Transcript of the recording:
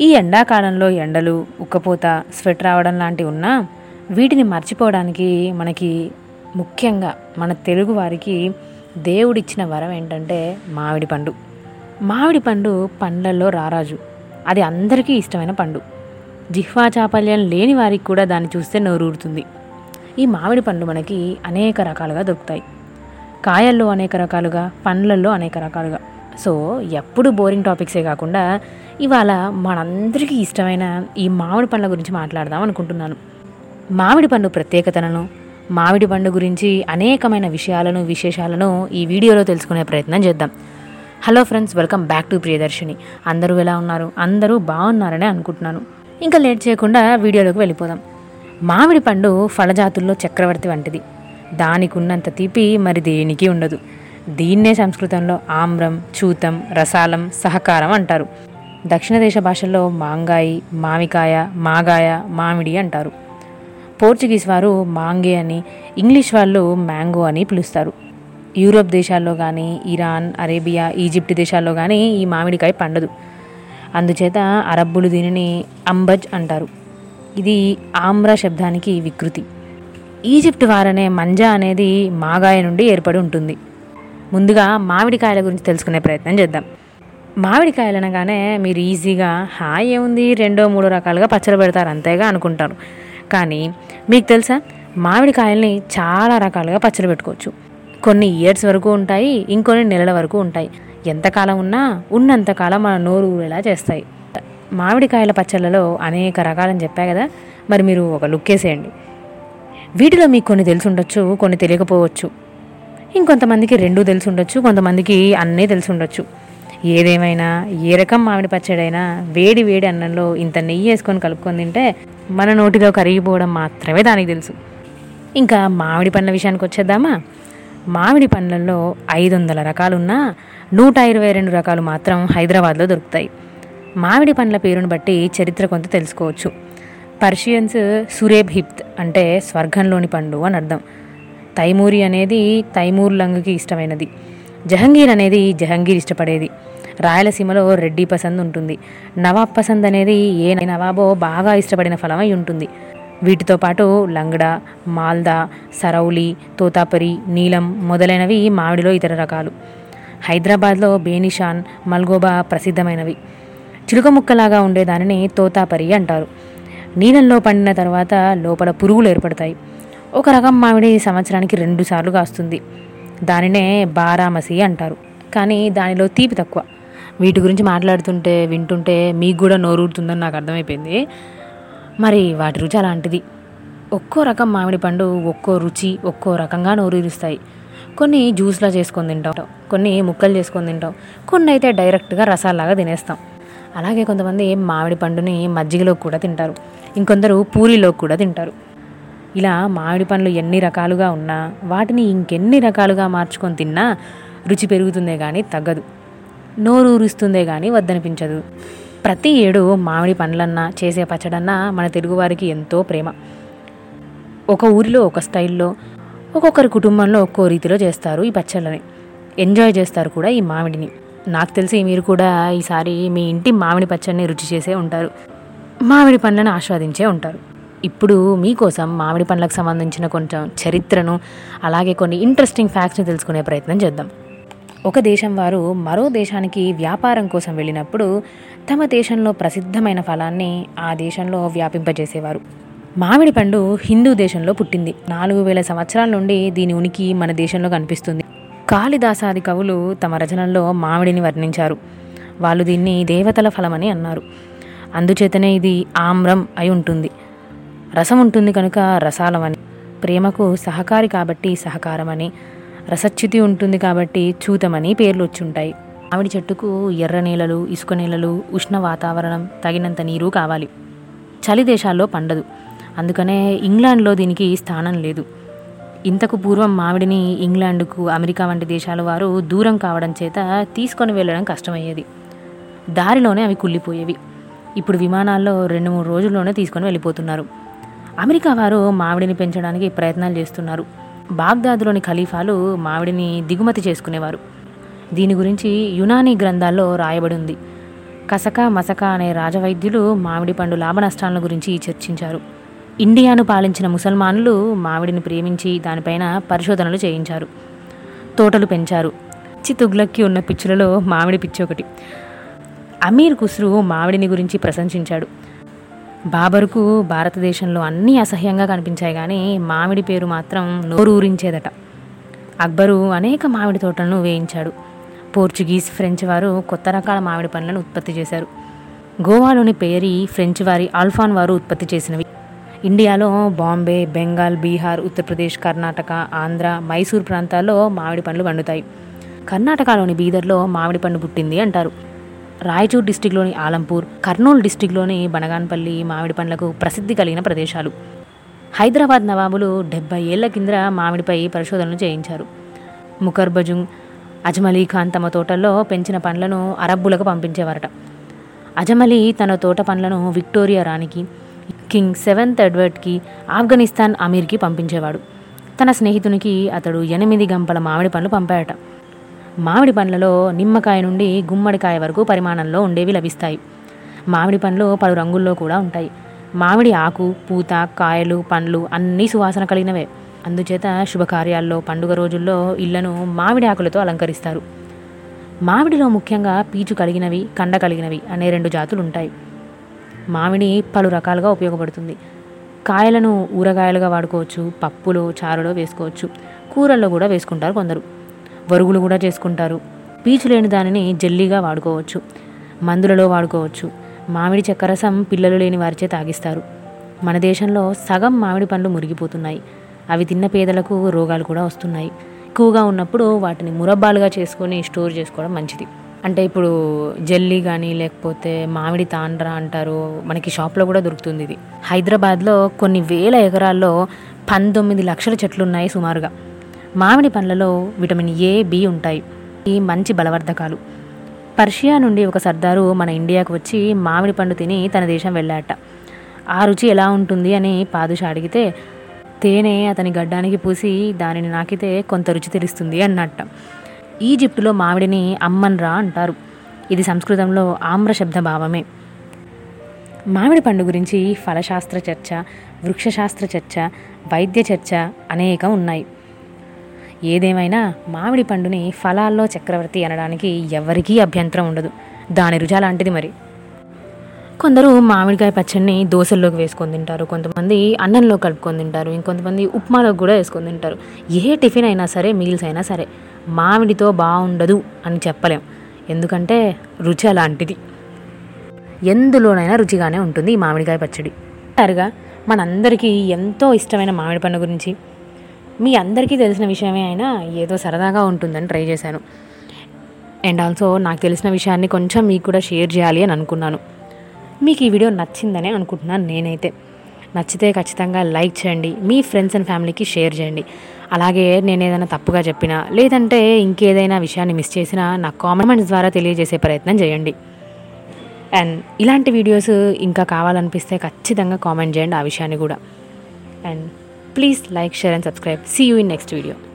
ఈ ఎండాకాలంలో ఎండలు ఉక్కపోత స్వెట్ రావడం లాంటివి ఉన్నా వీటిని మర్చిపోవడానికి మనకి ముఖ్యంగా మన తెలుగు వారికి దేవుడిచ్చిన వరం ఏంటంటే మామిడి పండు. మామిడి పండు పండ్లలో రారాజు. అది అందరికీ ఇష్టమైన పండు. జిహ్వా చాపల్యం లేని వారికి కూడా దాన్ని చూస్తే నోరూరుతుంది ఈ మామిడి పండ్లు మనకి అనేక రకాలుగా దొరుకుతాయి. కాయల్లో అనేక రకాలుగా పండ్లల్లో అనేక రకాలుగా. సో ఎప్పుడు బోరింగ్ టాపిక్సే కాకుండా ఇవాళ మనందరికీ ఇష్టమైన ఈ మామిడి పండ్ల గురించి మాట్లాడదాం అనుకుంటున్నాను. మామిడి పండు ప్రత్యేకతలను మామిడి పండు గురించి అనేకమైన విషయాలను విశేషాలను ఈ వీడియోలో తెలుసుకునే ప్రయత్నం చేద్దాం. Hello friends welcome back to Priyadarshini. అందరూ ఎలా ఉన్నారు? అందరూ బాగున్నారని అనుకుంటున్నాను. ఇంకా లేట్ చేయకుండా వీడియోలోకి వెళ్ళిపోదాం. మామిడి పండు ఫలజాతుల్లో చక్రవర్తి వంటిది. దానికి ఉన్నంత తీపి మరి దేనికి ఉండదు. దీన్నే సంస్కృతంలో ఆమ్రం చూతం రసాలం సహకారం అంటారు. దక్షిణ దేశ భాషల్లో మాంగాయి మామికాయ మాగాయ మామిడి అంటారు. పోర్చుగీస్ వారు మాంగే అని ఇంగ్లీష్ వాళ్ళు మ్యాంగో అని పిలుస్తారు. యూరోప్ దేశాల్లో కానీ ఇరాన్ అరేబియా ఈజిప్ట్ దేశాల్లో కానీ ఈ మామిడికాయ పండదు. అందుచేత అరబ్బులు దీనిని అంబజ్ అంటారు. ఇది ఆమ్ర శబ్దానికి వికృతి. ఈజిప్ట్ వారనే మంజా అనేది మాగాయ నుండి ఏర్పడి ఉంటుంది. ముందుగా మామిడికాయల గురించి తెలుసుకునే ప్రయత్నం చేద్దాం. మామిడికాయలు అనగానే మీరు ఈజీగా హాయ్ ఏముంది? రెండో మూడో రకాలుగా పచ్చడి పెడతారు అంతేగా అనుకుంటారు. కానీ మీకు తెలుసా? మామిడికాయల్ని చాలా రకాలుగా పచ్చడి పెట్టుకోవచ్చు. కొన్ని ఇయర్స్ వరకు ఉంటాయి ఇంకొన్ని నెలల వరకు ఉంటాయి. ఎంతకాలం ఉన్నా ఉన్నంతకాలం మన నోరు ఊరేలా చేస్తాయి. మామిడికాయల పచ్చళ్ళలో అనేక రకాలని చెప్పా కదా మరి మీరు ఒక లుక్ వేసేయండి వీటిలో మీకు కొన్ని తెలిసి ఉండొచ్చు కొన్ని తెలియకపోవచ్చు. ఇంకొంతమందికి రెండు తెలిసి ఉండొచ్చు కొంతమందికి అన్నీ తెలిసి ఉండొచ్చు ఏదేమైనా ఏ రకం మామిడి పచ్చడైనా వేడి వేడి అన్నంలో ఇంత నెయ్యి వేసుకొని కలుపుకొని తింటే మన నోటిలో కరిగిపోవడం మాత్రమే దానికి తెలుసు. ఇంకా మామిడి పండ్ల విషయానికి వచ్చేద్దామా? మామిడి పండ్లలో ఐదు వందల రకాలున్నా నూట ఇరవై రెండు రకాలు మాత్రం హైదరాబాద్లో దొరుకుతాయి. మామిడి పండ్ల పేరును బట్టి చరిత్ర కొంత తెలుసుకోవచ్చు. పర్షియన్స్ సురేబ్ హిప్త్ అంటే స్వర్గంలోని పండు అని అర్థం. తైమూరి అనేది తైమూర్ లంగ్కి ఇష్టమైనది. జహంగీర్ అనేది జహంగీర్ ఇష్టపడేది. రాయలసీమలో రెడ్డి పసంద్ ఉంటుంది. నవాబ్ పసంద్ అనేది ఏ నవాబో బాగా ఇష్టపడిన ఫలం అయి ఉంటుంది. వీటితో పాటు లంగడా మాల్దా సరౌలి తోతాపరి నీలం మొదలైనవి మామిడిలో ఇతర రకాలు. హైదరాబాద్లో బేనిషాన్ మల్గోబా ప్రసిద్ధమైనవి. చిలుక ముక్కలాగా ఉండేదానిని తోతాపరి అంటారు. నీళ్ళల్లో పండిన తర్వాత లోపల పురుగులు ఏర్పడతాయి. ఒక రకం మామిడి సంవత్సరానికి రెండు సార్లు కాస్తుంది. దానినే బారామసి అంటారు. కానీ దానిలో తీపి తక్కువ. వీటి గురించి మాట్లాడుతుంటే వింటుంటే మీకు కూడా నోరూరుతుందని నాకు అర్థమైపోయింది. మరి వాటి రుచి అలాంటిది. ఒక్కో రకం మామిడి పండు ఒక్కో రుచి ఒక్కో రకంగా నోరూరుస్తాయి కొన్ని జ్యూస్లా చేసుకొని తింటాం. కొన్ని ముక్కలు చేసుకొని తింటాం. కొన్ని అయితే డైరెక్ట్గా రసాల్లాగా తినేస్తాం. అలాగే కొంతమంది మామిడి పండుని మజ్జిగలో కూడా తింటారు. ఇంకొందరు పూరిలో కూడా తింటారు. ఇలా మామిడి పండ్లు ఎన్ని రకాలుగా ఉన్నా వాటిని ఇంకెన్ని రకాలుగా మార్చుకొని తిన్నా రుచి పెరుగుతుందే కానీ తగ్గదు. నోరు ఊరుస్తుందే కానీ వద్దనిపించదు. ప్రతి ఏడు మామిడి పండ్లన్నా చేసే పచ్చడన్నా మన తెలుగువారికి ఎంతో ప్రేమ. ఒక ఊరిలో ఒక స్టైల్లో ఒక్కొక్కరి కుటుంబంలో ఒక్కో రీతిలో చేస్తారు ఈ పచ్చళ్ళని. ఎంజాయ్ చేస్తారు కూడా ఈ మామిడిని. నాకు తెలిసి మీరు కూడా ఈసారి మీ ఇంటి మామిడి పచ్చడిని రుచి చేసే ఉంటారు. మామిడి పండ్లను ఆస్వాదించే ఉంటారు. ఇప్పుడు మీకోసం మామిడి పండ్లకు సంబంధించిన కొంచెం చరిత్రను అలాగే కొన్ని ఇంట్రెస్టింగ్ ఫ్యాక్ట్స్ని తెలుసుకునే ప్రయత్నం చేద్దాం. ఒక దేశం వారు మరో దేశానికి వ్యాపారం కోసం వెళ్ళినప్పుడు తమ దేశంలో ప్రసిద్ధమైన ఫలాన్ని ఆ దేశంలో వ్యాపింపజేసేవారు. మామిడి పండు హిందూ దేశంలో పుట్టింది. నాలుగు వేల సంవత్సరాల నుండి దీని ఉనికి మన దేశంలో కనిపిస్తుంది. కాళిదాసాది కవులు తమ రచనల్లో మామిడిని వర్ణించారు. వాళ్ళు దీన్ని దేవతల ఫలమని అన్నారు. అందుచేతనే ఇది ఆమ్రం అయి ఉంటుంది. రసం ఉంటుంది కనుక రసాలమని. ప్రేమకు సహకారి కాబట్టి సహకారమని. రసచ్యుతి ఉంటుంది కాబట్టి చూతమని పేర్లు వచ్చుంటాయి మామిడి చెట్టుకు ఎర్ర నేలలు ఇసుక నేలలు ఉష్ణ వాతావరణం తగినంత నీరు కావాలి. చలి దేశాల్లో పండదు. అందుకనే ఇంగ్లాండ్లో దీనికి స్థానం లేదు. ఇంతకు పూర్వం మామిడిని ఇంగ్లాండ్కు అమెరికా వంటి దేశాల వారు దూరం కావడం చేత తీసుకొని వెళ్ళడం కష్టమయ్యేది. దారిలోనే అవి కుళ్ళిపోయేవి. ఇప్పుడు విమానాల్లో రెండు మూడు రోజుల్లోనే తీసుకొని వెళ్ళిపోతున్నారు. అమెరికా వారు మామిడిని పెంచడానికి ప్రయత్నాలు చేస్తున్నారు. బాగ్దాద్లోని ఖలీఫాలు మామిడిని దిగుమతి చేసుకునేవారు. దీని గురించి యునానీ గ్రంథాల్లో రాయబడి ఉంది కసక మసక అనే రాజవైద్యులు మామిడి పండు లాభ గురించి చర్చించారు. ఇండియాను పాలించిన ముసల్మానులు మామిడిని ప్రేమించి దానిపైన పరిశోధనలు చేయించారు. తోటలు పెంచారు. చితుగ్లక్కి ఉన్న పిచ్చులలో మామిడి పిచ్చి ఒకటి. అమీర్ కుస్రు మామిడిని గురించి ప్రశంసించాడు. బాబరుకు భారతదేశంలో అన్నీ అసహ్యంగా కనిపించాయి కానీ మామిడి పేరు మాత్రం నోరూరించేదట. అక్బరు అనేక మామిడి తోటలను వేయించాడు. పోర్చుగీస్ ఫ్రెంచ్ వారు కొత్త రకాల మామిడి పండ్లను ఉత్పత్తి చేశారు. గోవాలోని పేరి ఫ్రెంచ్ వారి ఆల్ఫాన్ వారు ఉత్పత్తి చేసినవి. ఇండియాలో బాంబే బెంగాల్ బీహార్ ఉత్తరప్రదేశ్ కర్ణాటక ఆంధ్ర మైసూర్ ప్రాంతాల్లో మామిడి పండ్లు పండుతాయి. కర్ణాటకలోని బీదర్లో మామిడి పండు పుట్టింది అంటారు. రాయచూర్ డిస్టిక్లోని ఆలంపూర్ కర్నూలు డిస్టిక్లోని బనగాన్పల్లి మామిడి పండ్లకు ప్రసిద్ధి కలిగిన ప్రదేశాలు. హైదరాబాద్ నవాబులు డెబ్బై ఏళ్ళ కింద మామిడిపై పరిశోధనలు చేయించారు. ముఖర్బజుంగ్ అజమలీ ఖాన్ తమ తోటల్లో పెంచిన పండ్లను అరబ్బులకు పంపించేవారట. అజమలి తన తోట పండ్లను విక్టోరియా రాణికి కింగ్ సెవెంత్ ఎడ్వర్డ్కి ఆఫ్ఘనిస్తాన్ అమీర్కి పంపించేవాడు. తన స్నేహితునికి అతడు ఎనిమిది గంపల మామిడి పండ్లు పంపాడట మామిడి పండ్లలో నిమ్మకాయ నుండి గుమ్మడికాయ వరకు పరిమాణంలో ఉండేవి లభిస్తాయి. మామిడి పండ్లు పలు రంగుల్లో కూడా ఉంటాయి. మామిడి ఆకు పూత కాయలు పండ్లు అన్నీ సువాసన కలిగినవే. అందుచేత శుభకార్యాల్లో పండుగ రోజుల్లో ఇళ్ళను మామిడి ఆకులతో అలంకరిస్తారు. మామిడిలో ముఖ్యంగా పీచు కలిగినవి కండ కలిగినవి అనే రెండు జాతులు ఉంటాయి. మామిడి పలు రకాలుగా ఉపయోగపడుతుంది. కాయలను ఊరగాయలుగా వాడుకోవచ్చు పప్పులో చారులో వేసుకోవచ్చు కూరల్లో కూడా వేసుకుంటారు కొందరు. వరుగులు కూడా చేసుకుంటారు. పీచు లేని దానిని జెల్లీగా వాడుకోవచ్చు. మందులలో వాడుకోవచ్చు. మామిడి చెక్కరసం పిల్లలు లేని వారిచే తాగిస్తారు. మన దేశంలో సగం మామిడి పండ్లు మురిగిపోతున్నాయి. అవి తిన్న పేదలకు రోగాలు కూడా వస్తున్నాయి. ఎక్కువగా ఉన్నప్పుడు వాటిని మురబ్బాలుగా చేసుకొని స్టోర్ చేసుకోవడం మంచిది. అంటే ఇప్పుడు జెల్లీ కానీ లేకపోతే మామిడి తాండ్ర అంటారు. మనకి షాప్లో కూడా దొరుకుతుంది ఇది. హైదరాబాద్లో కొన్ని వేల ఎకరాల్లో పంతొమ్మిది లక్షల చెట్లు ఉన్నాయి సుమారుగా. మామిడి పండ్లలో విటమిన్ ఏ బి ఉంటాయి. ఈ మంచి బలవర్ధకాలు. పర్షియా నుండి ఒక సర్దారు మన ఇండియాకు వచ్చి మామిడి పండు తిని తన దేశం వెళ్ళాట. ఆ రుచి ఎలా ఉంటుంది అని పాదుషా అడిగితే తేనె అతని గడ్డానికి పూసి దానిని నాకితే కొంత రుచి తెలుస్తుంది అన్నట్ట. ఈజిప్టులో మామిడిని అమ్మన్రా అంటారు. ఇది సంస్కృతంలో ఆమ్ర శబ్ద భావమే. మామిడి పండు గురించి ఫలశాస్త్ర చర్చ వృక్షశాస్త్ర చర్చ వైద్య చర్చ అనేకం ఉన్నాయి. ఏదేమైనా మామిడి పండుని ఫలాల్లో చక్రవర్తి అనడానికి ఎవరికీ అభ్యంతరం ఉండదు. దాని రుచి అలాంటిది మరి. కొందరు మామిడికాయ పచ్చడిని దోశల్లోకి వేసుకొని తింటారు. కొంతమంది అన్నంలో కలుపుకొని తింటారు. ఇంకొంతమంది ఉప్మాలోకి కూడా వేసుకొని తింటారు. ఏ టిఫిన్ అయినా సరే మీల్స్ అయినా సరే మామిడితో బాగుండదు అని చెప్పలేం. ఎందుకంటే రుచి అలాంటిది ఎందులోనైనా రుచిగానే ఉంటుంది ఈ మామిడికాయ పచ్చడి. అంటారుగా మనందరికీ ఎంతో ఇష్టమైన మామిడి పండు గురించి. మీ అందరికీ తెలిసిన విషయమే అయినా ఏదో సరదాగా ఉంటుందని ట్రై చేశాను. అండ్ ఆల్సో నాకు తెలిసిన విషయాన్ని కొంచెం మీకు కూడా షేర్ చేయాలి అని అనుకున్నాను. మీకు ఈ వీడియో నచ్చిందనే అనుకుంటున్నాను నేనైతే. నచ్చితే ఖచ్చితంగా లైక్ చేయండి మీ ఫ్రెండ్స్ అండ్ ఫ్యామిలీకి షేర్ చేయండి. అలాగే నేను ఏదైనా తప్పుగా చెప్పినా లేదంటే ఇంకేదైనా విషయాన్ని మిస్ చేసినా నా కామెంట్స్ ద్వారా తెలియజేసే ప్రయత్నం చేయండి. అండ్ ఇలాంటి వీడియోస్ ఇంకా కావాలనిపిస్తే ఖచ్చితంగా కామెంట్ చేయండి ఆ విషయాన్ని కూడా. And Please like, share, and subscribe. See you in next video.